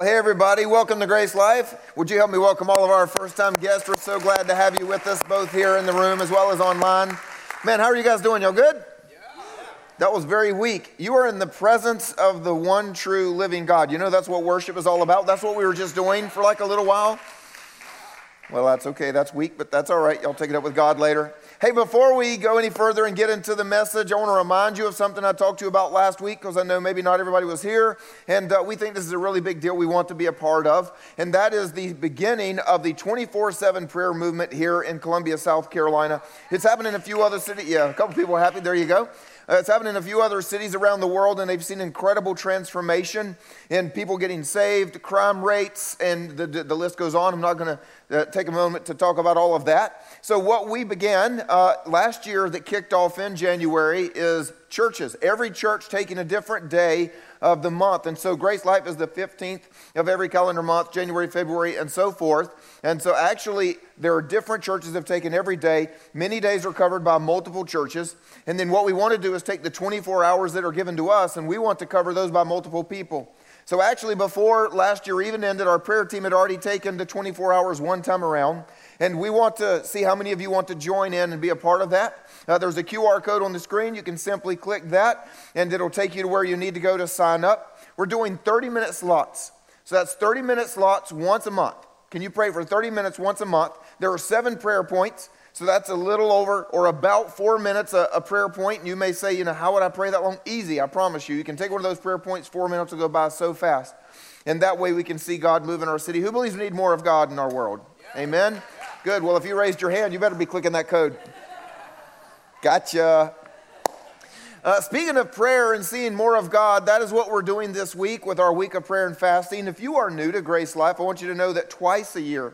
Hey, everybody, welcome to Grace Life. Would you help me welcome all of our first time guests? We're so glad to have you with us, both here in the room as well as online. Man, how are you guys doing? Y'all good? That was very weak. You are in the presence of the one true living God. You know that's what worship is all about. That's what we were just doing for like a little while. Well, that's okay. That's weak, but that's all right. Y'all take it up with God later. Hey, before we go any further and get into the message, I want to remind you of something I talked to you about last week because I know maybe not everybody was here. And uh, we think this is a really big deal we want to be a part of. And that is the beginning of the 24 7 prayer movement here in Columbia, South Carolina. It's happening in a few other cities. Yeah, a couple people happy. There you go. Uh, it's happening in a few other cities around the world, and they've seen incredible transformation in people getting saved, crime rates, and the, the, the list goes on. I'm not going to uh, take a moment to talk about all of that. So, what we began uh, last year that kicked off in January is churches. Every church taking a different day of the month. And so Grace Life is the 15th of every calendar month, January, February, and so forth. And so actually, there are different churches have taken every day. Many days are covered by multiple churches. And then what we want to do is take the 24 hours that are given to us, and we want to cover those by multiple people. So actually, before last year even ended, our prayer team had already taken the 24 hours one time around. And we want to see how many of you want to join in and be a part of that. Uh, there's a QR code on the screen. You can simply click that, and it'll take you to where you need to go to sign up. We're doing 30 minute slots. So that's 30 minute slots once a month. Can you pray for 30 minutes once a month? There are seven prayer points. So that's a little over or about four minutes a, a, prayer point. And you may say, you know, how would I pray that long? Easy, I promise you. You can take one of those prayer points, four minutes will go by so fast. And that way we can see God move in our city. Who believes we need more of God in our world? Yeah. Amen? Good. Well, if you raised your hand, you better be clicking that code. Gotcha. Uh, speaking of prayer and seeing more of God, that is what we're doing this week with our week of prayer and fasting. If you are new to Grace Life, I want you to know that twice a year,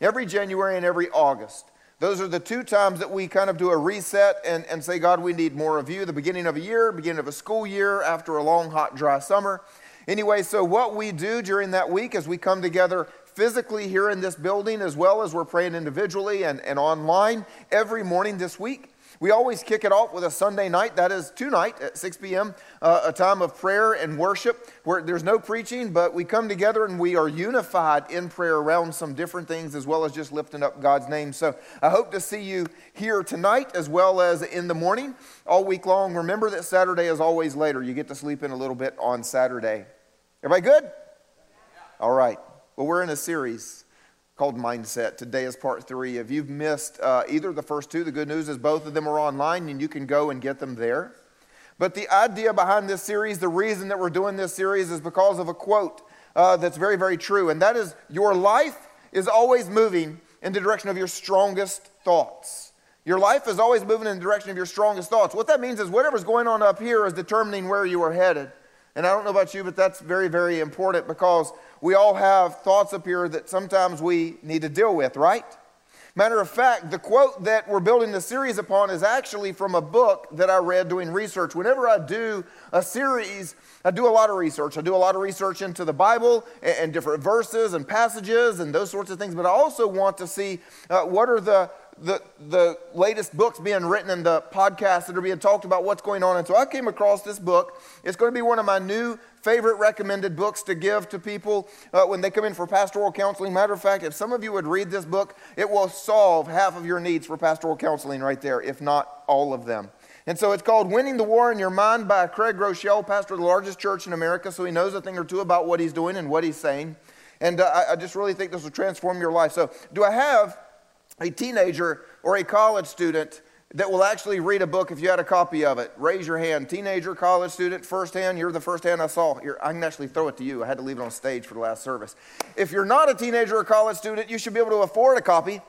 every January and every August, those are the two times that we kind of do a reset and, and say, God, we need more of you. The beginning of a year, beginning of a school year, after a long, hot, dry summer. Anyway, so what we do during that week is we come together physically here in this building as well as we're praying individually and, and online every morning this week. We always kick it off with a Sunday night, that is tonight at 6 p.m., uh, a time of prayer and worship where there's no preaching, but we come together and we are unified in prayer around some different things as well as just lifting up God's name. So I hope to see you here tonight as well as in the morning all week long. Remember that Saturday is always later. You get to sleep in a little bit on Saturday. Everybody good? All right. Well, we're in a series called Mindset. Today is part three. If you've missed uh, either the first two, the good news is both of them are online and you can go and get them there. But the idea behind this series, the reason that we're doing this series is because of a quote uh, that's very, very true. And that is Your life is always moving in the direction of your strongest thoughts. Your life is always moving in the direction of your strongest thoughts. What that means is whatever's going on up here is determining where you are headed. And I don't know about you, but that's very, very important because we all have thoughts up here that sometimes we need to deal with, right? Matter of fact, the quote that we're building the series upon is actually from a book that I read doing research. Whenever I do a series, I do a lot of research. I do a lot of research into the Bible and, different verses and passages and those sorts of things, but I also want to see uh, what are the the, the latest books being written and the podcasts that are being talked about what's going on. And so I came across this book. It's going to be one of my new favorite recommended books to give to people uh, when they come in for pastoral counseling. Matter of fact, if some of you would read this book, it will solve half of your needs for pastoral counseling right there, if not all of them. And so it's called Winning the War in Your Mind by Craig Groeschel, pastor of the largest church in America. So he knows a thing or two about what he's doing and what he's saying. And uh, I, I just really think this will transform your life. So, do I have a teenager or a college student that will actually read a book if you had a copy of it? Raise your hand. Teenager, college student, first hand. You're the first hand I saw. You're, I can actually throw it to you. I had to leave it on stage for the last service. If you're not a teenager or college student, you should be able to afford a copy.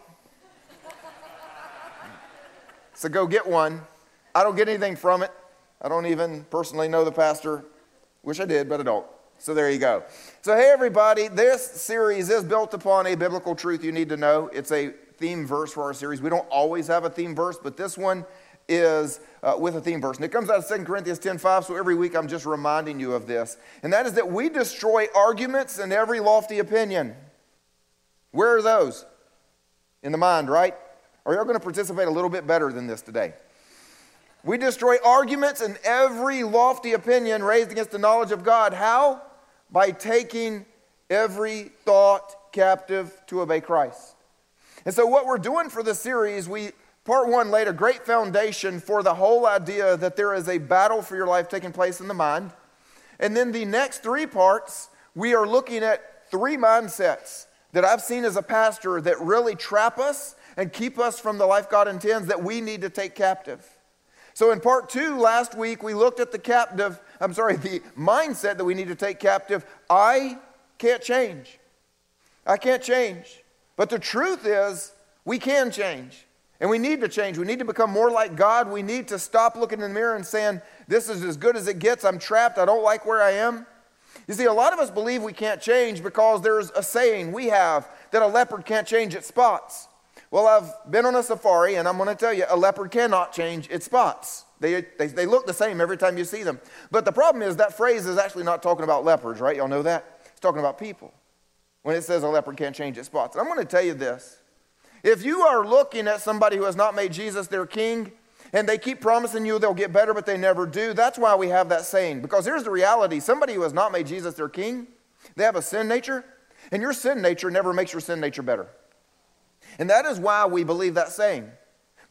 so go get one. I don't get anything from it. I don't even personally know the pastor. Wish I did, but I don't. So there you go. So, hey, everybody, this series is built upon a biblical truth you need to know. It's a theme verse for our series. We don't always have a theme verse, but this one is uh, with a theme verse. And it comes out of 2 Corinthians 10 5. So every week I'm just reminding you of this. And that is that we destroy arguments and every lofty opinion. Where are those? In the mind, right? Are you all going to participate a little bit better than this today? We destroy arguments and every lofty opinion raised against the knowledge of God. How? By taking every thought captive to obey Christ. And so, what we're doing for this series, we part one laid a great foundation for the whole idea that there is a battle for your life taking place in the mind. And then the next three parts, we are looking at three mindsets that I've seen as a pastor that really trap us and keep us from the life God intends that we need to take captive. So, in part two, last week, we looked at the captive, I'm sorry, the mindset that we need to take captive. I can't change. I can't change. But the truth is, we can change. And we need to change. We need to become more like God. We need to stop looking in the mirror and saying, This is as good as it gets. I'm trapped. I don't like where I am. You see, a lot of us believe we can't change because there's a saying we have that a leopard can't change its spots. Well, I've been on a safari, and I'm going to tell you, a leopard cannot change its spots. They, they, they look the same every time you see them. But the problem is that phrase is actually not talking about leopards, right? Y'all know that? It's talking about people when it says a leopard can't change its spots. And I'm going to tell you this. If you are looking at somebody who has not made Jesus their king, and they keep promising you they'll get better, but they never do, that's why we have that saying. Because here's the reality somebody who has not made Jesus their king, they have a sin nature, and your sin nature never makes your sin nature better. And that is why we believe that saying.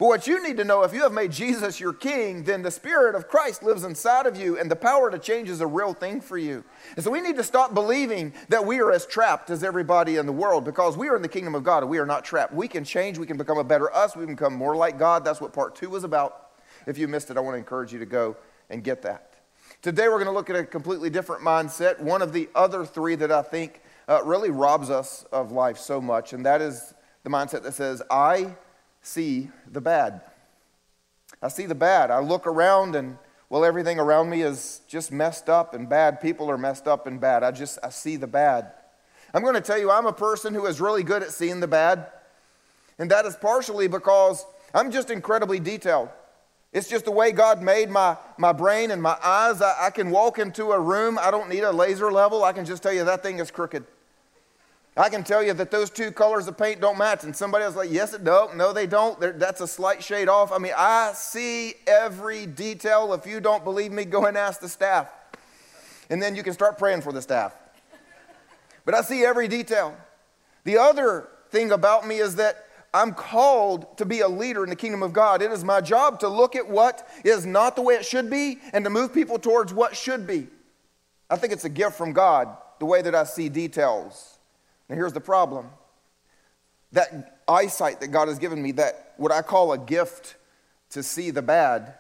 But what you need to know if you have made Jesus your king, then the Spirit of Christ lives inside of you, and the power to change is a real thing for you. And so we need to stop believing that we are as trapped as everybody in the world because we are in the kingdom of God and we are not trapped. We can change, we can become a better us, we can become more like God. That's what part two was about. If you missed it, I want to encourage you to go and get that. Today we're going to look at a completely different mindset, one of the other three that I think uh, really robs us of life so much, and that is the mindset that says, I see the bad. I see the bad. I look around and, well, everything around me is just messed up and bad. People are messed up and bad. I just, I see the bad. I'm going to tell you, I'm a person who is really good at seeing the bad. And that is partially because I'm just incredibly detailed. It's just the way God made my, my brain and my eyes. I, I can walk into a room, I don't need a laser level. I can just tell you that thing is crooked. I can tell you that those two colors of paint don't match. And somebody else like, yes, it does. No, they don't. They're, that's a slight shade off. I mean, I see every detail. If you don't believe me, go and ask the staff. And then you can start praying for the staff. But I see every detail. The other thing about me is that I'm called to be a leader in the kingdom of God. It is my job to look at what is not the way it should be and to move people towards what should be. I think it's a gift from God, the way that I see details. And here's the problem that eyesight that God has given me, that what I call a gift to see the bad,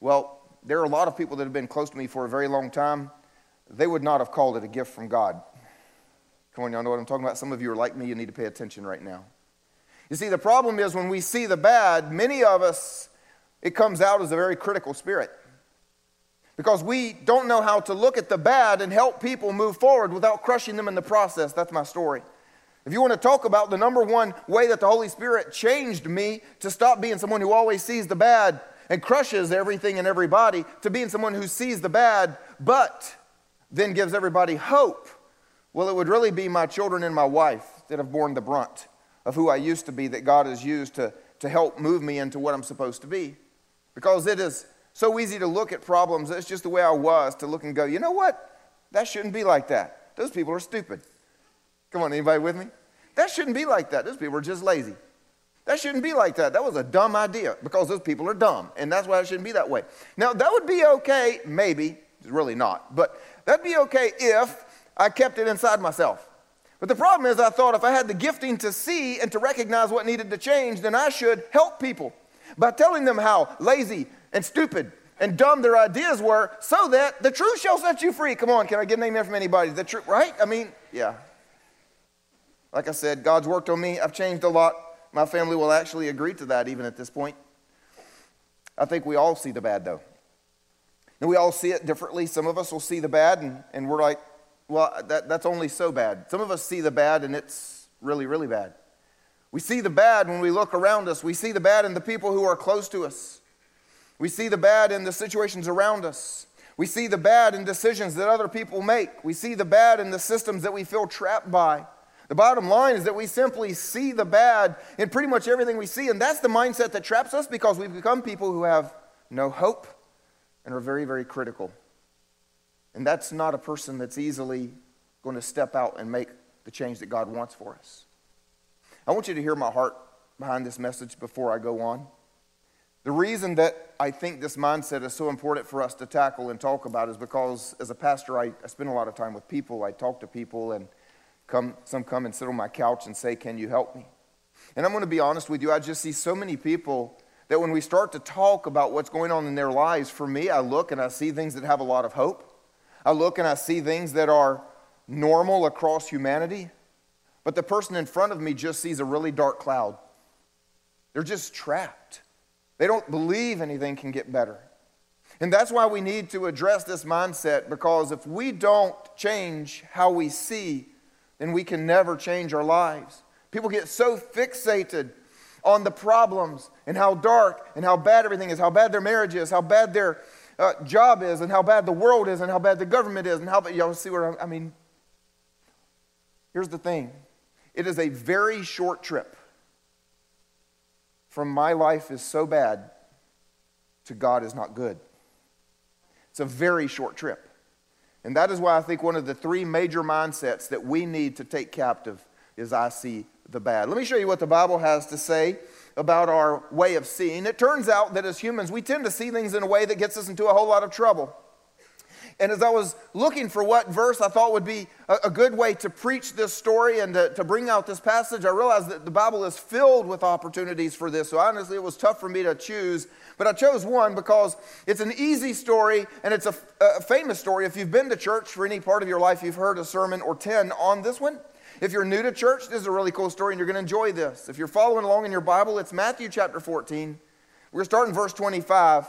well, there are a lot of people that have been close to me for a very long time. They would not have called it a gift from God. Come on, y'all know what I'm talking about? Some of you are like me, you need to pay attention right now. You see, the problem is when we see the bad, many of us, it comes out as a very critical spirit because we don't know how to look at the bad and help people move forward without crushing them in the process. That's my story. If you want to talk about the number one way that the Holy Spirit changed me to stop being someone who always sees the bad and crushes everything and everybody to being someone who sees the bad but then gives everybody hope, well, it would really be my children and my wife that have borne the brunt of who I used to be that God has used to, to help move me into what I'm supposed to be. Because it is so easy to look at problems, it's just the way I was, to look and go, you know what? That shouldn't be like that. Those people are stupid. Come on, anybody with me? That shouldn't be like that. Those people are just lazy. That shouldn't be like that. That was a dumb idea because those people are dumb, and that's why it shouldn't be that way. Now, that would be okay, maybe, really not, but that'd be okay if I kept it inside myself. But the problem is, I thought if I had the gifting to see and to recognize what needed to change, then I should help people by telling them how lazy and stupid and dumb their ideas were so that the truth shall set you free. Come on, can I get an amen from anybody? The truth, right? I mean, yeah. Like I said, God's worked on me. I've changed a lot. My family will actually agree to that even at this point. I think we all see the bad, though. And we all see it differently. Some of us will see the bad, and, and we're like, well, that, that's only so bad. Some of us see the bad, and it's really, really bad. We see the bad when we look around us. We see the bad in the people who are close to us. We see the bad in the situations around us. We see the bad in decisions that other people make. We see the bad in the systems that we feel trapped by. The bottom line is that we simply see the bad in pretty much everything we see, and that's the mindset that traps us because we've become people who have no hope and are very, very critical. And that's not a person that's easily going to step out and make the change that God wants for us. I want you to hear my heart behind this message before I go on. The reason that I think this mindset is so important for us to tackle and talk about is because as a pastor, I, I spend a lot of time with people. I talk to people, and come, some come and sit on my couch and say, Can you help me? And I'm going to be honest with you, I just see so many people that when we start to talk about what's going on in their lives, for me, I look and I see things that have a lot of hope. I look and I see things that are normal across humanity. But the person in front of me just sees a really dark cloud. They're just trapped. They don't believe anything can get better. And that's why we need to address this mindset because if we don't change how we see, then we can never change our lives. People get so fixated on the problems and how dark and how bad everything is, how bad their marriage is, how bad their uh, job is, and how bad the world is, and how bad the government is, and how bad, y'all see where I'm, I mean? Here's the thing it is a very short trip from my life is so bad to God is not good. It's a very short trip. And that is why I think one of the three major mindsets that we need to take captive is I see the bad. Let me show you what the Bible has to say about our way of seeing. It turns out that as humans, we tend to see things in a way that gets us into a whole lot of trouble. And as I was looking for what verse I thought would be a, a good way to preach this story and to, to, bring out this passage, I realized that the Bible is filled with opportunities for this. So honestly, it was tough for me to choose. But I chose one because it's an easy story and it's a, a famous story. If you've been to church for any part of your life, you've heard a sermon or 10 on this one. If you're new to church, this is a really cool story and you're going to enjoy this. If you're following along in your Bible, it's Matthew chapter 14. We're going to start in verse 25.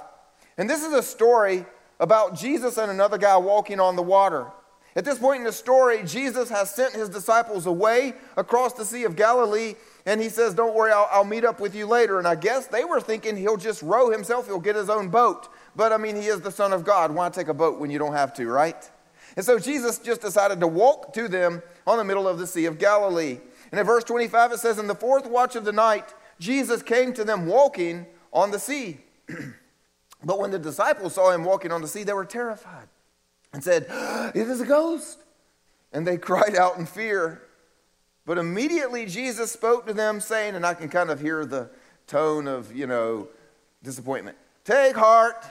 And this is a story about Jesus and another guy walking on the water. At this point in the story, Jesus has sent his disciples away across the Sea of Galilee, and he says, Don't worry, I'll, I'll, meet up with you later. And I guess they were thinking he'll just row himself, he'll get his own boat. But I mean, he is the Son of God. Why take a boat when you don't have to, right? And so Jesus just decided to walk to them on the middle of the Sea of Galilee. And in verse 25, it says, In the fourth watch of the night, Jesus came to them walking on the sea. But when the disciples saw him walking on the sea, they were terrified and said, It is a ghost. And they cried out in fear. But immediately Jesus spoke to them, saying, and I can kind of hear the tone of, you know, disappointment Take heart,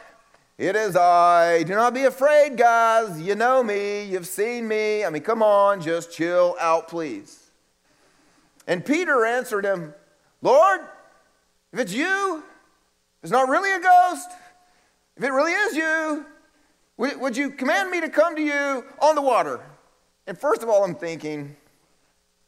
it is I. Do not be afraid, guys. You know me, you've seen me. I mean, come on, just chill out, please. And Peter answered him, Lord, if it's you, it's not really a ghost. If it really is you, would you command me to come to you on the water? And first of all, I'm thinking,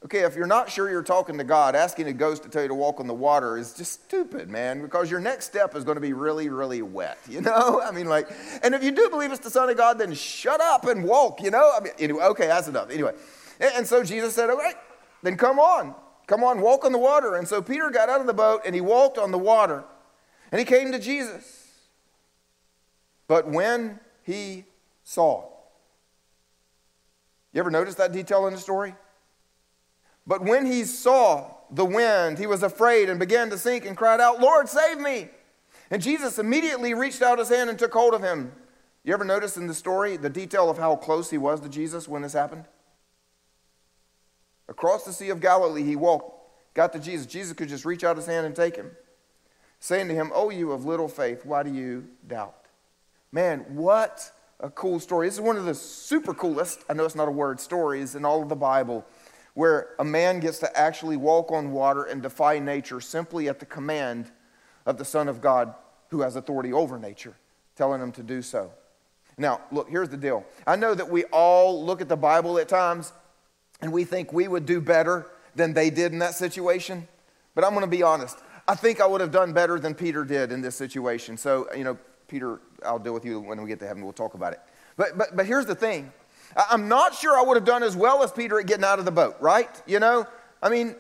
okay, if you're not sure you're talking to God, asking a ghost to tell you to walk on the water is just stupid, man, because your next step is going to be really, really wet, you know? I mean, like, and if you do believe it's the Son of God, then shut up and walk, you know? I mean, anyway, okay, that's enough. Anyway, and so Jesus said, all right, then come on. Come on, walk on the water. And so Peter got out of the boat and he walked on the water. And he came to Jesus. But when he saw, you ever notice that detail in the story? But when he saw the wind, he was afraid and began to sink and cried out, Lord, save me. And Jesus immediately reached out his hand and took hold of him. You ever notice in the story the detail of how close he was to Jesus when this happened? Across the Sea of Galilee, he walked, got to Jesus. Jesus could just reach out his hand and take him, saying to him, Oh, you of little faith, why do you doubt? Man, what a cool story. This is one of the super coolest, I know it's not a word, stories in all of the Bible where a man gets to actually walk on water and defy nature simply at the command of the Son of God who has authority over nature, telling him to do so. Now, look, here's the deal. I know that we all look at the Bible at times and we think we would do better than they did in that situation, but I'm going to be honest. I think I would have done better than Peter did in this situation. So, you know, Peter, I'll deal with you when we get to heaven. We'll talk about it. But, but, but here's the thing I'm not sure I would have done as well as Peter at getting out of the boat, right? You know, I mean,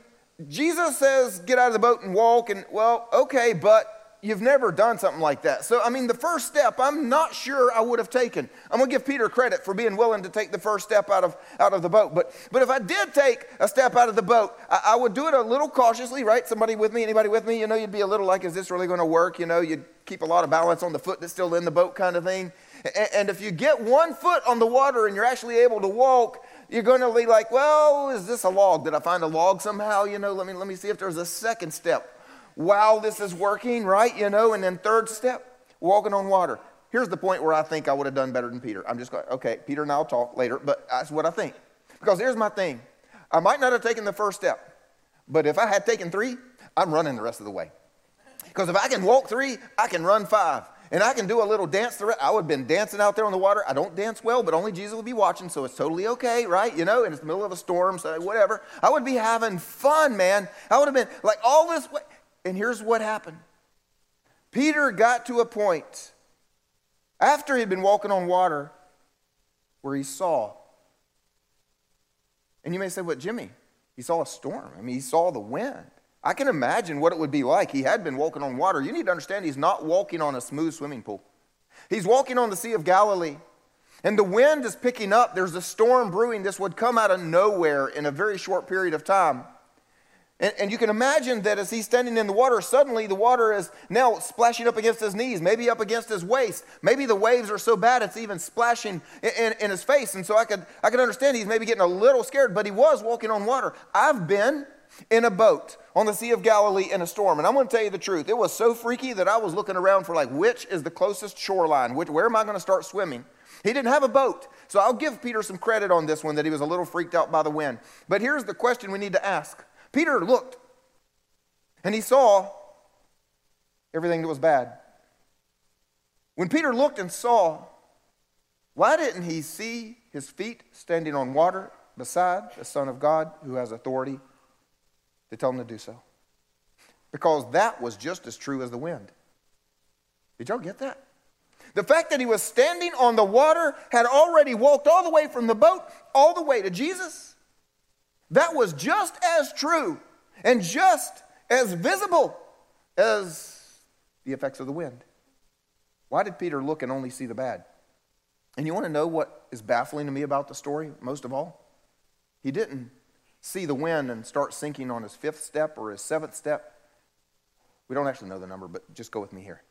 Jesus says, get out of the boat and walk, and well, okay, but you've never done something like that. So, I mean, the first step, I'm not sure I would have taken. I'm going to give Peter credit for being willing to take the first step out of, out of the boat. But, but if I did take a step out of the boat, I, I would do it a little cautiously, right? Somebody with me? Anybody with me? You know, you'd be a little like, is this really going to work? You know, you'd keep a lot of balance on the foot that's still in the boat kind of thing. And, and if you get one foot on the water and you're actually able to walk, you're going to be like, well, is this a log? Did I find a log somehow? You know, let me, let me see if there's a second step. Wow, this is working, right? You know, and then third step, walking on water. Here's the point where I think I would have done better than Peter. I'm just going, okay, Peter and I'll talk later, but that's what I think. Because here's my thing I might not have taken the first step, but if I had taken three, I'm running the rest of the way. Because if I can walk three, I can run five. And I can do a little dance. I would have been dancing out there on the water. I don't dance well, but only Jesus would be watching, so it's totally okay, right? You know, and it's the middle of a storm, so whatever. I would be having fun, man. I would have been like all this. Way. And here's what happened Peter got to a point after he'd been walking on water where he saw. And you may say, What, Jimmy? He saw a storm. I mean, he saw the wind. I can imagine what it would be like. He had been walking on water. You need to understand he's not walking on a smooth swimming pool. He's walking on the Sea of Galilee. And the wind is picking up. There's a storm brewing. This would come out of nowhere in a very short period of time. And, and, you can imagine that as he's standing in the water, suddenly the water is now splashing up against his knees, maybe up against his waist. Maybe the waves are so bad it's even splashing in, in, in his face. And so I could, I could understand he's maybe getting a little scared, but he was walking on water. I've been in a boat on the Sea of Galilee in a storm. And I'm going to tell you the truth. It was so freaky that I was looking around for like, which is the closest shoreline? Which, where am I going to start swimming? He didn't have a boat. So I'll give Peter some credit on this one that he was a little freaked out by the wind. But here's the question we need to ask Peter looked and he saw everything that was bad. When Peter looked and saw, why didn't he see his feet standing on water beside the Son of God who has authority to tell him to do so. Because that was just as true as the wind. Did y'all get that? The fact that he was standing on the water, had already walked all the way from the boat, all the way to Jesus, that was just as true and just as visible as the effects of the wind. Why did Peter look and only see the bad? And you want to know what is baffling to me about the story most of all? He didn't see the wind and start sinking on his fifth step or his seventh step. We don't actually know the number, but just go with me here.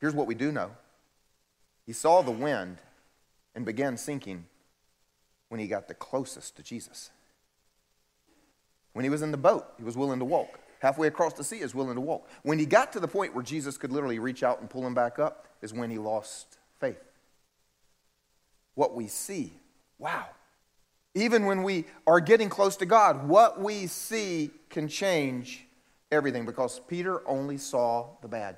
Here's what we do know he saw the wind and began sinking when he got the closest to Jesus. When he was in the boat, he was willing to walk. Halfway across the sea, was willing to walk. When he got to the point where Jesus could literally reach out and pull him back up, is when he lost faith. What we see, wow, even when we are getting close to God, what we see can change everything because Peter only saw the bad.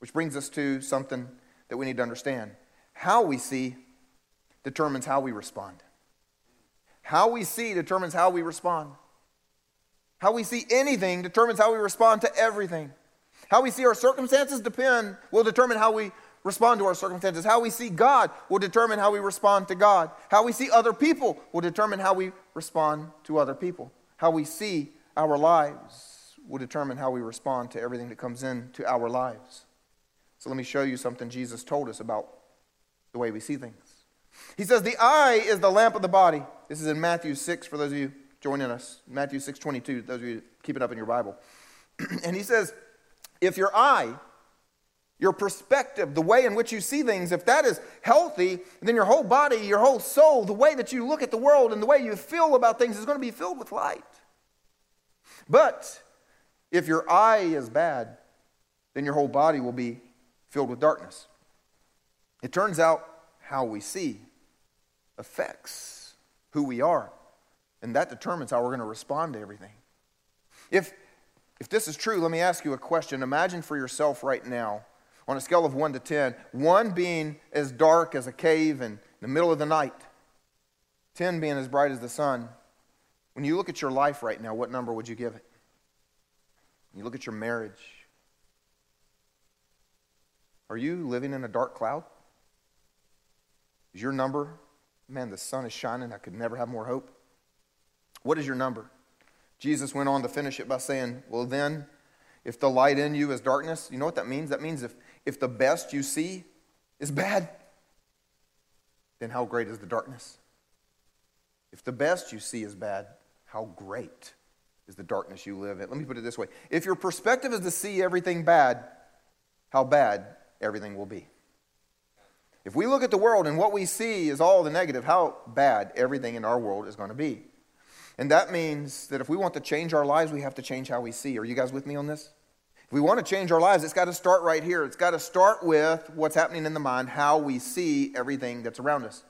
Which brings us to something that we need to understand. How we see determines how we respond. How we see determines how we respond. How we see anything determines how we respond to everything. How we see our circumstances depend will determine how we respond to our circumstances. How we see God will determine how we respond to God. How we see other people will determine how we respond to other people. How we see our lives will determine how we respond to everything that comes into our lives. So let me show you something Jesus told us about the way we see things. He says, The eye is the lamp of the body. This is in Matthew 6 for those of you joining us. Matthew 6 22, those of you keep it up in your Bible. and he says, If your eye your perspective, the way in which you see things, if that is healthy, then your whole body, your whole soul, the way that you look at the world and the way you feel about things is going to be filled with light. But if your eye is bad, then your whole body will be filled with darkness. It turns out how we see affects who we are, and that determines how we're going to respond to everything. If, if this is true, let me ask you a question. Imagine for yourself right now on a scale of 1 to 10, 1 being as dark as a cave in the middle of the night, 10 being as bright as the sun. When you look at your life right now, what number would you give it? When you look at your marriage, are you living in a dark cloud? Is your number, man, the sun is shining, I could never have more hope? What is your number? Jesus went on to finish it by saying, Well, then, if the light in you is darkness, you know what that means? That means if if the best you see is bad, then how great is the darkness? If the best you see is bad, how great is the darkness you live in? Let me put it this way if your perspective is to see everything bad, how bad everything will be. If we look at the world and what we see is all the negative, how bad everything in our world is going to be. And that means that if we want to change our lives, we have to change how we see. Are you guys with me on this? If we want to change our lives, it's got to start right here. It's got to start with what's happening in the mind, how we see everything that's around us.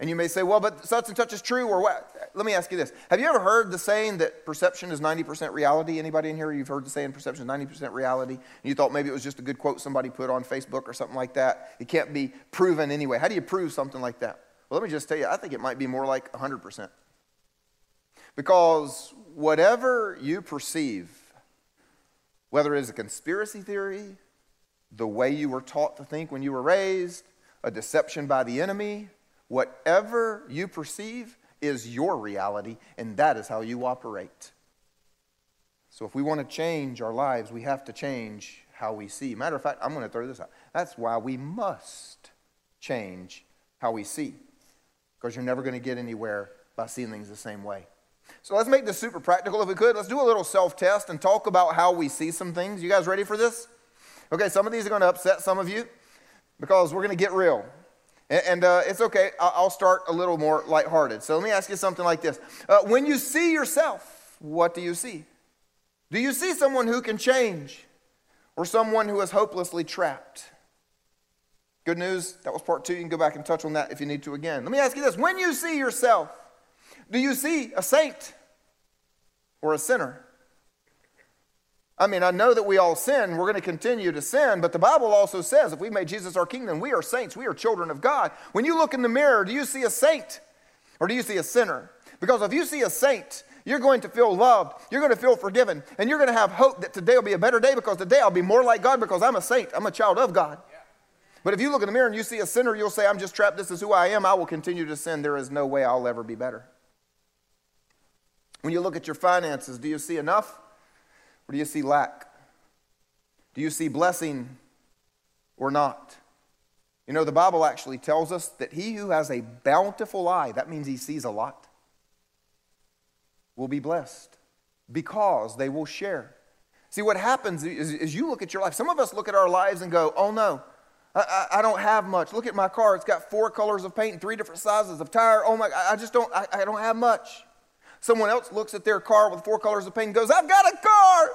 And you may say, well, but such and such is true, or what? Let me ask you this. Have you ever heard the saying that perception is 90% reality? Anybody in here, you've heard the saying perception is 90% reality? And you thought maybe it was just a good quote somebody put on Facebook or something like that. It can't be proven anyway. How do you prove something like that? Well, let me just tell you, I think it might be more like 100%. Because whatever you perceive, whether it is a conspiracy theory, the way you were taught to think when you were raised, a deception by the enemy, Whatever you perceive is your reality, and that is how you operate. So, if we want to change our lives, we have to change how we see. Matter of fact, I'm going to throw this out. That's why we must change how we see, because you're never going to get anywhere by seeing things the same way. So, let's make this super practical if we could. Let's do a little self test and talk about how we see some things. You guys ready for this? Okay, some of these are going to upset some of you because we're going to get real. And, uh, it's okay, I'll start a little more lighthearted. So let me ask you something like this uh, When you see yourself, what do you see? Do you see someone who can change or someone who is hopelessly trapped? Good news, that was part two. You can go back and touch on that if you need to again. Let me ask you this when you see yourself, do you see a saint or a sinner? I mean, I know that we all sin. We're going to continue to sin, but the Bible also says if we made Jesus our king, then we are saints. We are children of God. When you look in the mirror, do you see a saint or do you see a sinner? Because if you see a saint, you're going to feel loved, you're going to feel forgiven, and you're going to have hope that today will be a better day because today I'll be more like God because I'm a saint. I'm a child of God. But if you look in the mirror and you see a sinner, you'll say, I'm just trapped. This is who I am. I will continue to sin. There is no way I'll ever be better. When you look at your finances, do you see enough? Or do you see lack? Do you see blessing or not? You know, the Bible actually tells us that he who has a bountiful eye, that means he sees a lot, will be blessed because they will share. See, what happens is, is you look at your life. Some of us look at our lives and go, oh no, I, I, don't have much. Look at my car. It's got four colors of paint and three different sizes of tire. Oh my, I just don't, I, I don't have much. Someone else looks at their car with four colors of paint and goes, I've got a car.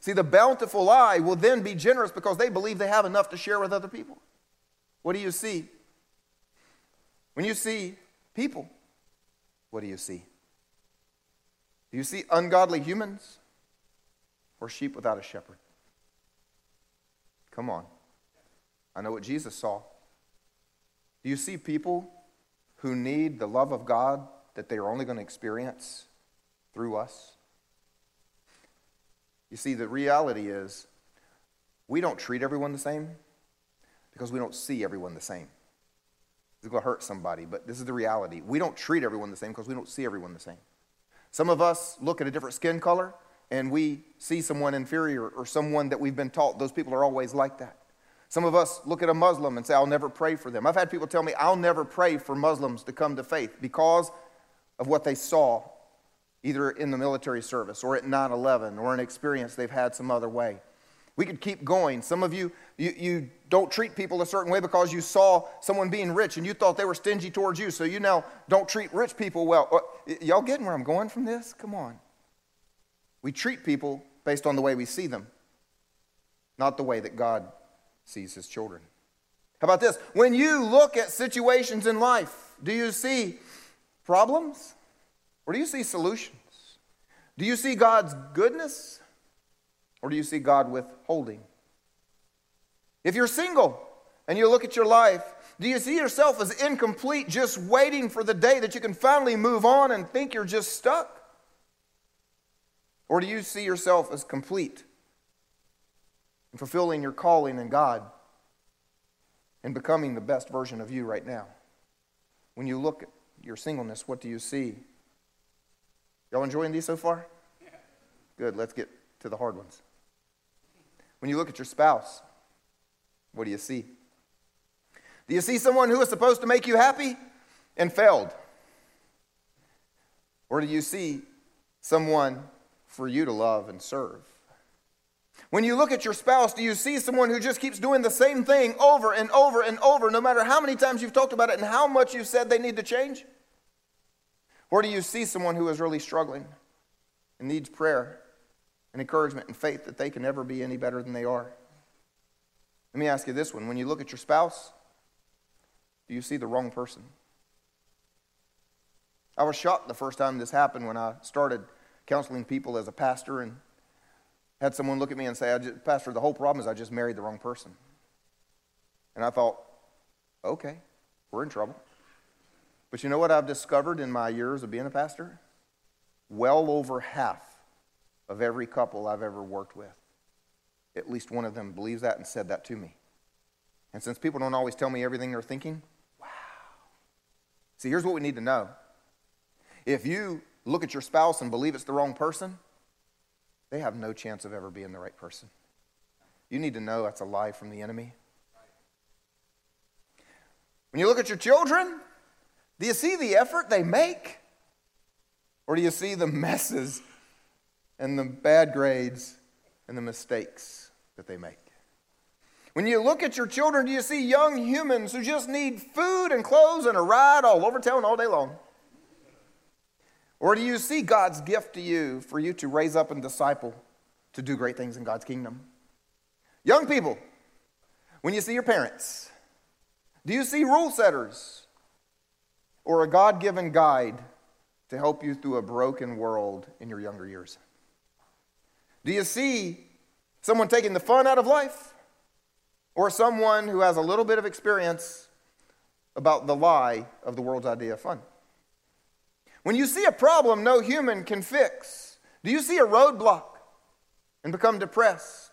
See, the bountiful eye will then be generous because they believe they have enough to share with other people. What do you see? When you see people, what do you see? Do you see ungodly humans or sheep without a shepherd? Come on. I know what Jesus saw. Do you see people who need the love of God that they are only going to experience through us? You see, the reality is we don't treat everyone the same because we don't see everyone the same. It's going to hurt somebody, but this is the reality. We don't treat everyone the same because we don't see everyone the same. Some of us look at a different skin color and we see someone inferior or someone that we've been taught. Those people are always like that. Some of us look at a Muslim and say, I'll never pray for them. I've had people tell me, I'll never pray for Muslims to come to faith because of what they saw either in the military service or at 9 11 or an experience they've had some other way. We could keep going. Some of you, you, you don't treat people a certain way because you saw someone being rich and you thought they were stingy towards you, so you now don't treat rich people well. Uh, y'all getting where I'm going from this? Come on. We treat people based on the way we see them, not the way that God sees his children. How about this? When you look at situations in life, do you see problems? Or do you see solutions? Do you see God's goodness? Or do you see God withholding? If you're single and you look at your life, do you see yourself as incomplete, just waiting for the day that you can finally move on and think you're just stuck? Or do you see yourself as complete and fulfilling your calling in God and becoming the best version of you right now? When you look at your singleness, what do you see? Y'all enjoying these so far? Good, let's get to the hard ones. When you look at your spouse, what do you see? Do you see someone who is supposed to make you happy and failed? Or do you see someone for you to love and serve? When you look at your spouse, do you see someone who just keeps doing the same thing over and over and over, no matter how many times you've talked about it and how much you've said they need to change? Or do you see someone who is really struggling and needs prayer and encouragement and faith that they can never be any better than they are? Let me ask you this one. When you look at your spouse, do you see the wrong person? I was shocked the first time this happened when I started counseling people as a pastor and had someone look at me and say, just, Pastor, the whole problem is I just married the wrong person. And I thought, okay, we're in trouble. But you know what I've discovered in my years of being a pastor? Well over half of every couple I've ever worked with, at least one of them believes that and said that to me. And since people don't always tell me everything they're thinking, wow. See, here's what we need to know. If you look at your spouse and believe it's the wrong person, they have no chance of ever being the right person. You need to know that's a lie from the enemy. When you look at your children, do you see the effort they make? Or do you see the messes and the bad grades and the mistakes that they make? When you look at your children, do you see young humans who just need food and clothes and a ride all over town all day long? Or do you see God's gift to you for you to raise up and disciple to do great things in God's kingdom? Young people, when you see your parents, do you see rule setters or a God given guide to help you through a broken world in your younger years? Do you see someone taking the fun out of life or someone who has a little bit of experience about the lie of the world's idea of fun? When you see a problem no human can fix, do you see a roadblock and become depressed?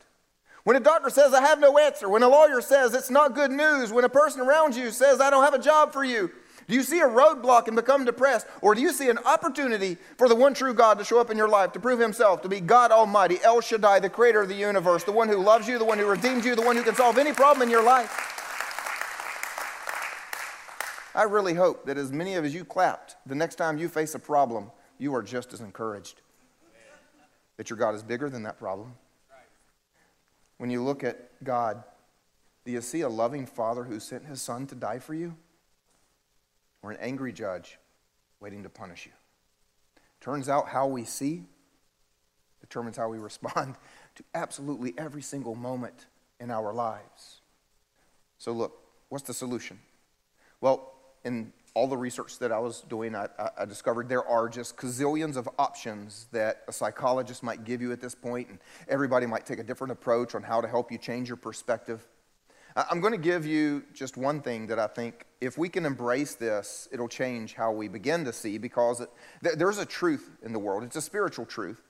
When a doctor says, I have no answer, when a lawyer says it's not good news, when a person around you says, I don't have a job for you, do you see a roadblock and become depressed? Or do you see an opportunity for the one true God to show up in your life, to prove himself to be God Almighty, El Shaddai, the creator of the universe, the one who loves you, the one who redeemed you, the one who can solve any problem in your life? I really hope that as many of as you clapped, the next time you face a problem, you are just as encouraged that your God is bigger than that problem. When you look at God, do you see a loving father who sent his son to die for you? Or an angry judge waiting to punish you? Turns out how we see determines how we respond to absolutely every single moment in our lives. So, look, what's the solution? Well, in all the research that I was doing, I, I, discovered there are just gazillions of options that a psychologist might give you at this point, and everybody might take a different approach on how to help you change your perspective. I'm going to give you just one thing that I think if we can embrace this, it'll change how we begin to see because it, there's a truth in the world. It's a spiritual truth,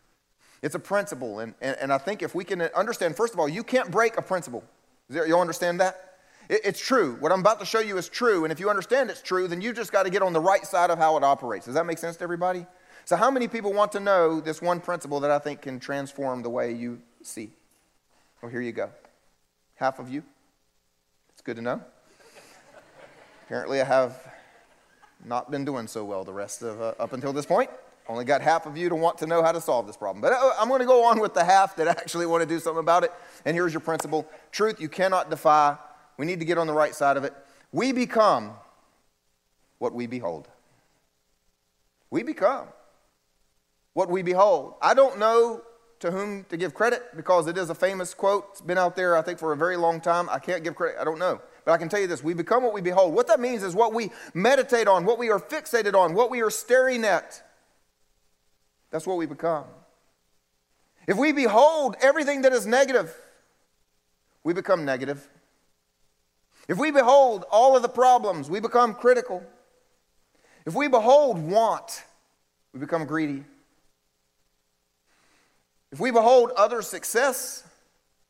it's a principle. And, and, and I think if we can understand, first of all, you can't break a principle. You understand that? It's true. What I'm about to show you is true. And if you understand it's true, then you just got to get on the right side of how it operates. Does that make sense to everybody? So, how many people want to know this one principle that I think can transform the way you see? Well, here you go. Half of you. It's good to know. Apparently, I have not been doing so well the rest of uh, up until this point. Only got half of you to want to know how to solve this problem. But uh, I'm going to go on with the half that actually want to do something about it. And here's your principle truth you cannot defy we need to get on the right side of it. We become what we behold. We become what we behold. I don't know to whom to give credit because it is a famous quote. It's been out there, I think, for a very long time. I can't give credit. I don't know. But I can tell you this we become what we behold. What that means is what we meditate on, what we are fixated on, what we are staring at. That's what we become. If we behold everything that is negative, we become negative. If we behold all of the problems, we become critical. If we behold want, we become greedy. If we behold other success,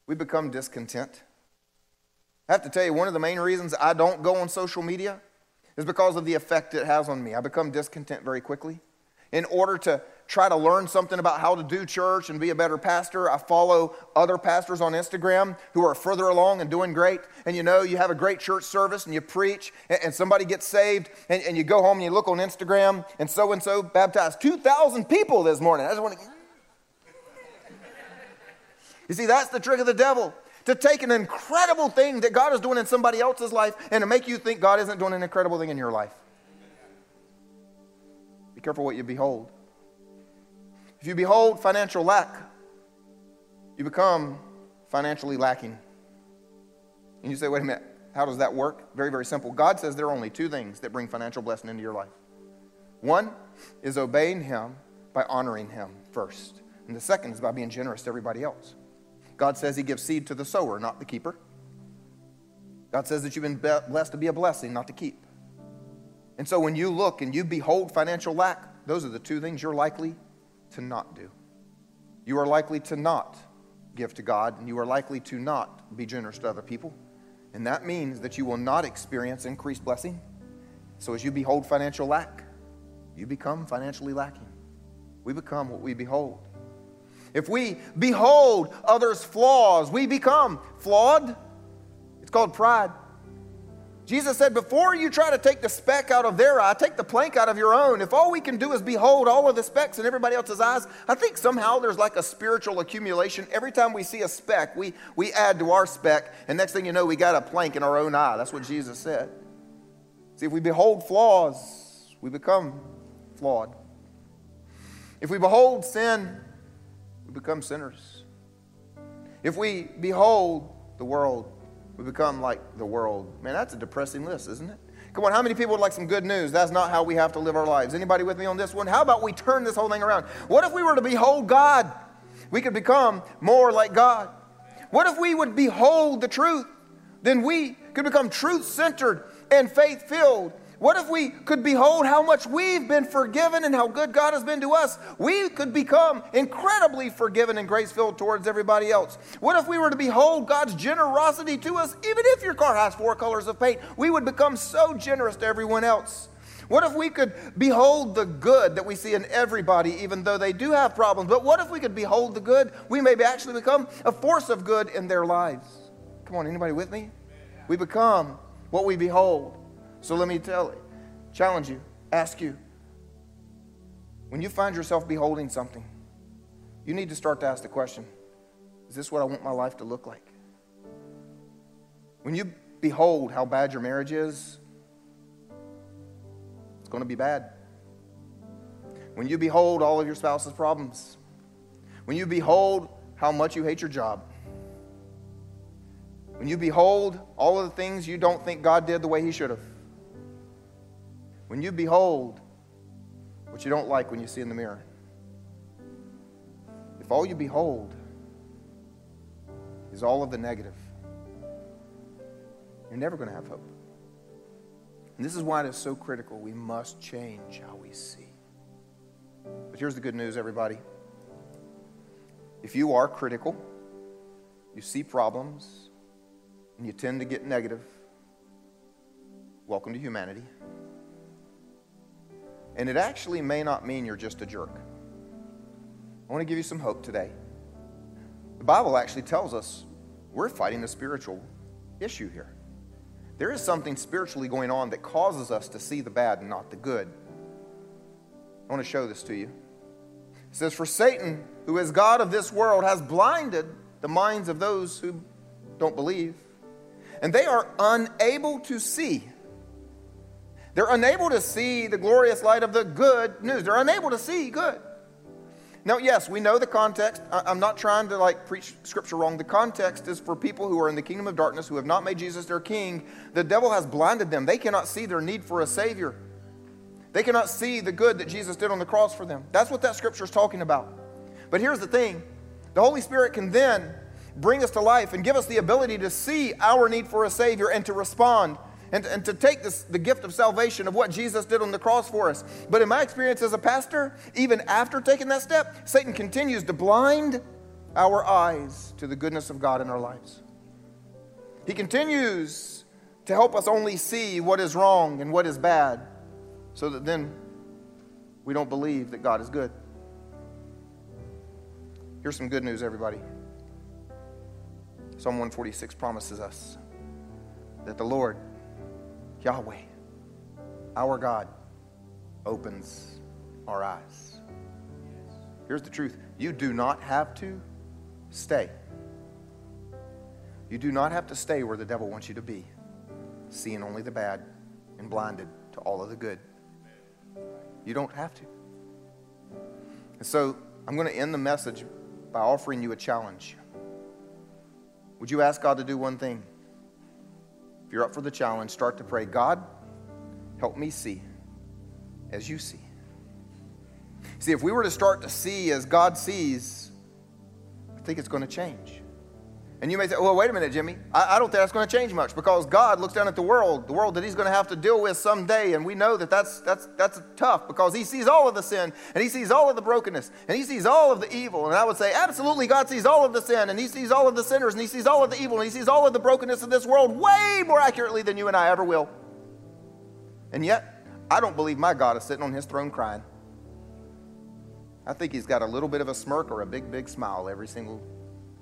we become discontent. I have to tell you, one of the main reasons I don't go on social media is because of the effect it has on me. I become discontent very quickly. In order to try to learn something about how to do church and be a better pastor. I follow other pastors on Instagram who are further along and doing great. And you know, you have a great church service and you preach and, somebody gets saved and, and you go home and you look on Instagram and so and so baptized 2,000 people this morning. I just want to. You see, that's the trick of the devil to take an incredible thing that God is doing in somebody else's life and to make you think God isn't doing an incredible thing in your life. Be careful what you behold. If you behold financial lack, you become financially lacking. And you say, wait a minute, how does that work? Very, very simple. God says there are only two things that bring financial blessing into your life. One is obeying Him by honoring Him first, and the second is by being generous to everybody else. God says He gives seed to the sower, not the keeper. God says that you've been blessed to be a blessing, not to keep. And so when you look and you behold financial lack, those are the two things you're likely to not do. You are likely to not give to God, and you are likely to not be generous to other people. And that means that you will not experience increased blessing. So as you behold financial lack, you become financially lacking. We become what we behold. If we behold others' flaws, we become flawed. It's called pride. Jesus said, Before you try to take the speck out of their eye, take the plank out of your own. If all we can do is behold all of the specks in everybody else's eyes, I think somehow there's like a spiritual accumulation. Every time we see a speck, we, we add to our speck, and next thing you know, we got a plank in our own eye. That's what Jesus said. See, if we behold flaws, we become flawed. If we behold sin, we become sinners. If we behold the world, we become like the world. Man, that's a depressing list, isn't it? Come on, how many people would like some good news? That's not how we have to live our lives. Anybody with me on this one? How about we turn this whole thing around? What if we were to behold God? We could become more like God. What if we would behold the truth? Then we could become truth centered and faith filled what if we could behold how much we've been forgiven and how good God has been to us? We could become incredibly forgiven and grace filled towards everybody else. What if we were to behold God's generosity to us, even if your car has four colors of paint? We would become so generous to everyone else. What if we could behold the good that we see in everybody, even though they do have problems? But what if we could behold the good? We may actually become a force of good in their lives. Come on, anybody with me? We become what we behold. So let me tell challenge you, ask you. When you find yourself beholding something, you need to start to ask the question Is this what I want my life to look like? When you behold how bad your marriage is, it's going to be bad. When you behold all of your spouse's problems, when you behold how much you hate your job, when you behold all of the things you don't think God did the way He should have, when you behold what you don't like when you see in the mirror, if all you behold is all of the negative, you're never going to have hope. And this is why it is so critical. We must change how we see. But here's the good news, everybody. If you are critical, you see problems, and you tend to get negative, welcome to humanity. And it actually may not mean you're just a jerk. I want to give you some hope today. The Bible actually tells us we're fighting a spiritual issue here. There is something spiritually going on that causes us to see the bad and not the good. I want to show this to you. It says, For Satan, who is God of this world, has blinded the minds of those who don't believe, and they are unable to see they're unable to see the glorious light of the good news. They're unable to see good. Now, yes, we know the context. I'm not trying to like preach scripture wrong. The context is for people who are in the kingdom of darkness who have not made Jesus their king. The devil has blinded them. They cannot see their need for a savior. They cannot see the good that Jesus did on the cross for them. That's what that scripture is talking about. But here's the thing the Holy Spirit can then bring us to life and give us the ability to see our need for a Savior and to respond and, and to take this, the gift of salvation of what Jesus did on the cross for us. But in my experience as a pastor, even after taking that step, Satan continues to blind our eyes to the goodness of God in our lives. He continues to help us only see what is wrong and what is bad so that then we don't believe that God is good. Here's some good news, everybody. Psalm 146 promises us that the Lord Yahweh, our God, opens our eyes. Here's the truth you do not have to stay You do not have to stay where the devil wants you to be, seeing only the bad and blinded to all of the good. You don't have to. And so I'm going to end the message by offering you a challenge. Would you ask God to do one thing? If you're up for the challenge, start to pray God, help me see as you see. See, if we were to start to see as God sees, I think it's going to change. And you may say, well, wait a minute, Jimmy. I, I don't think that's going to change much because God looks down at the world, the world that He's going to have to deal with someday. And we know that that's, that's, that's tough because He sees all of the sin and He sees all of the brokenness and He sees all of the evil. And I would say, absolutely, God sees all of the sin and He sees all of the sinners and He sees all of the evil and He sees all of the brokenness of this world way more accurately than you and I ever will. And yet, I don't believe my God is sitting on His throne crying. I think He's got a little bit of a smirk or a big, big smile every single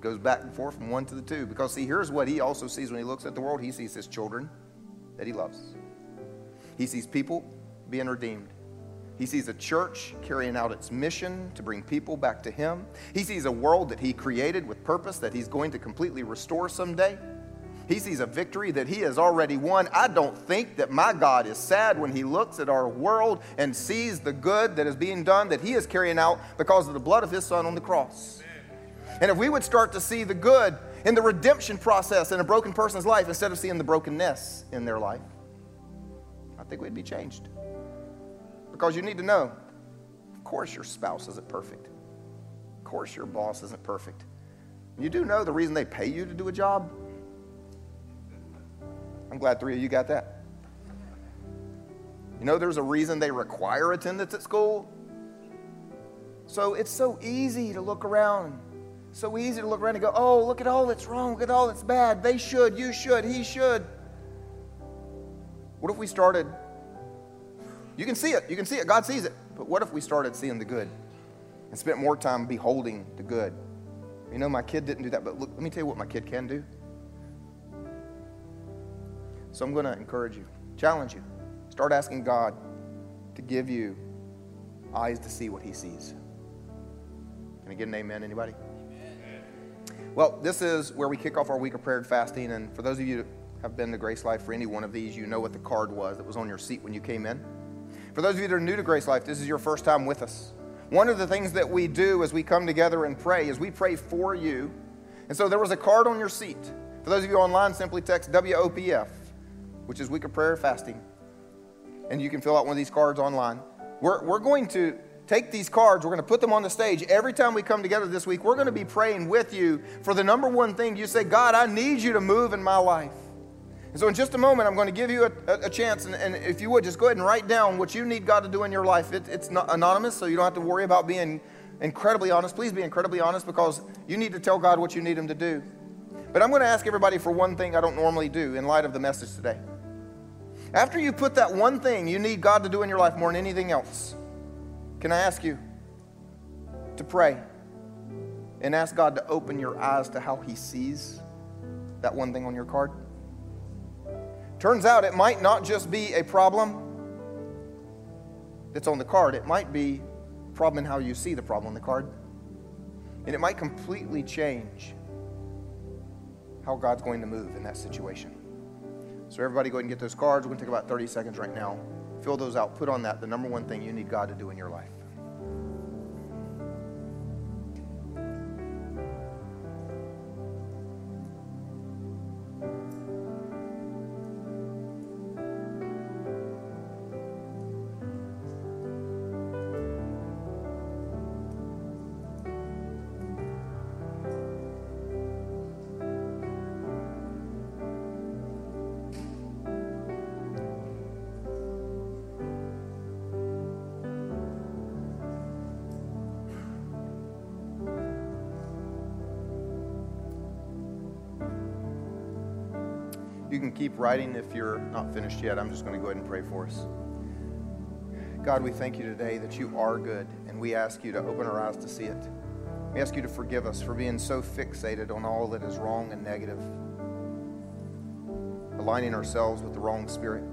goes back and forth from one to the two. Because, see, here's what he also sees when he looks at the world he sees his children that he loves, he sees people being redeemed. He sees a church carrying out its mission to bring people back to Him. He sees a world that He created with purpose that He's going to completely restore someday. He sees a victory that He has already won. I don't think that my God is sad when He looks at our world and sees the good that is being done that He is carrying out because of the blood of His Son on the cross. And if we would start to see the good in the redemption process in a broken person's life instead of seeing the brokenness in their life, I think we'd be changed. Because you need to know, of course, your spouse isn't perfect. Of course, your boss isn't perfect. You do know the reason they pay you to do a job? I'm glad three of you got that. You know, there's a reason they require attendance at school. So it's so easy to look around so easy to look around and go, oh, look at all that's wrong, look at all that's bad. They should, you should, he should. What if we started? You can see it, you can see it, God sees it. But what if we started seeing the good and spent more time beholding the good? You know, my kid didn't do that, but look, let me tell you what my kid can do. So I'm going to encourage you, challenge you. Start asking God to give you eyes to see what he sees. Can I get an amen, anybody? Well, this is where we kick off our week of prayer and fasting. And for those of you who have been to GraceLife for any one of these, you know what the card was that was on your seat when you came in. For those of you that are new to GraceLife, this is your first time with us. One of the things that we do as we come together and pray is we pray for you. And so there was a card on your seat. For those of you online, simply text WOPF, which is Week of Prayer Fasting. And you can fill out one of these cards online. We're, we're going to take these cards, we're going to put them on the stage. Every time we come together this week, we're going to be praying with you for the number one thing. You say, God, I need you to move in my life. And so, in just a moment, I'm going to give you a, a, chance. And, and, if you would, just go ahead and write down what you need God to do in your life. It, it's not anonymous, so you don't have to worry about being incredibly honest. Please be incredibly honest because you need to tell God what you need Him to do. But I'm going to ask everybody for one thing I don't normally do in light of the message today. After you put that one thing you need God to do in your life more than anything else, can I ask you to pray and ask God to open your eyes to how He sees that one thing on your card? Turns out it might not just be a problem that's on the card, it might be a problem in how you see the problem on the card. And it might completely change how God's going to move in that situation. So, everybody go ahead and get those cards. We're going to take about 30 seconds right now. Fill those out. Put on that the number one thing you need God to do in your life. Keep writing if you're not finished yet. I'm just going to go ahead and pray for us. God, we thank you today that you are good, and we ask you to open our eyes to see it. We ask you to forgive us for being so fixated on all that is wrong and negative, aligning ourselves with the wrong spirit.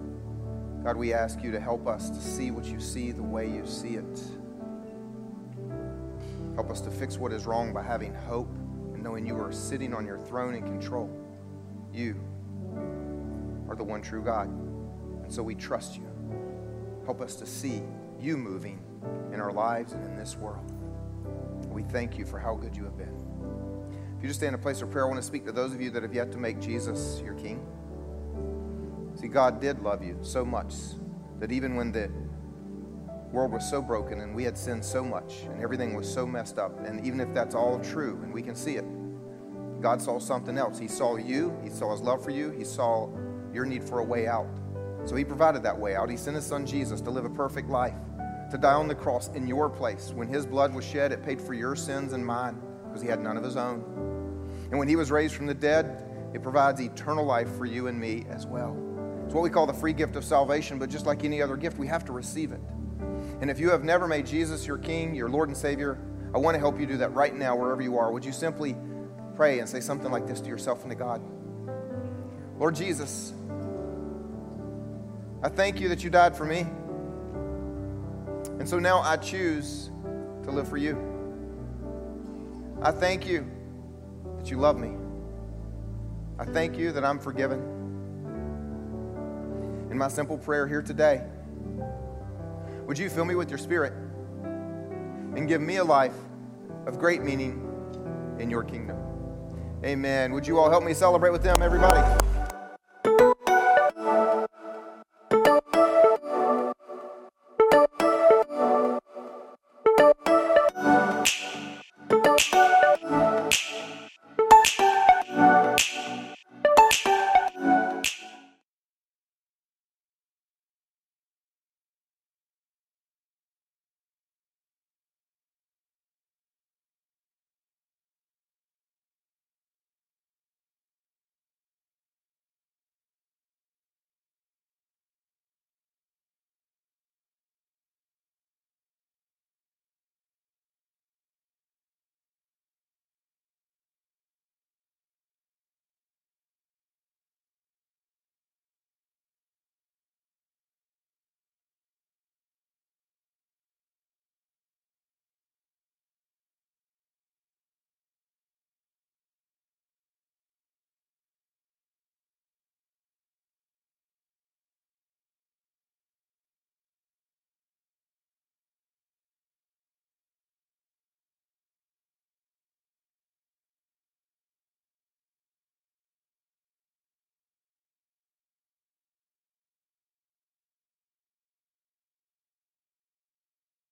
God, we ask you to help us to see what you see the way you see it. Help us to fix what is wrong by having hope and knowing you are sitting on your throne in control. You are the one true God. And so we trust you. Help us to see you moving in our lives and in this world. We thank you for how good you have been. If you just stay in a place of prayer, I want to speak to those of you that have yet to make Jesus your King. See, God did love you so much that even when the world was so broken and we had sinned so much and everything was so messed up, and even if that's all true and we can see it, God saw something else. He saw you, He saw His love for you, He saw your need for a way out. So He provided that way out. He sent His Son Jesus to live a perfect life, to die on the cross in your place. When His blood was shed, it paid for your sins and mine because He had none of His own. And when He was raised from the dead, it provides eternal life for you and me as well. It's what we call the free gift of salvation, but just like any other gift, we have to receive it. And if you have never made Jesus your King, your Lord and Savior, I want to help you do that right now, wherever you are. Would you simply pray and say something like this to yourself and to God? Lord Jesus, I thank you that you died for me. And so now I choose to live for you. I thank you that you love me. I thank you that I'm forgiven. In my simple prayer here today, would you fill me with your spirit and give me a life of great meaning in your kingdom? Amen. Would you all help me celebrate with them, everybody?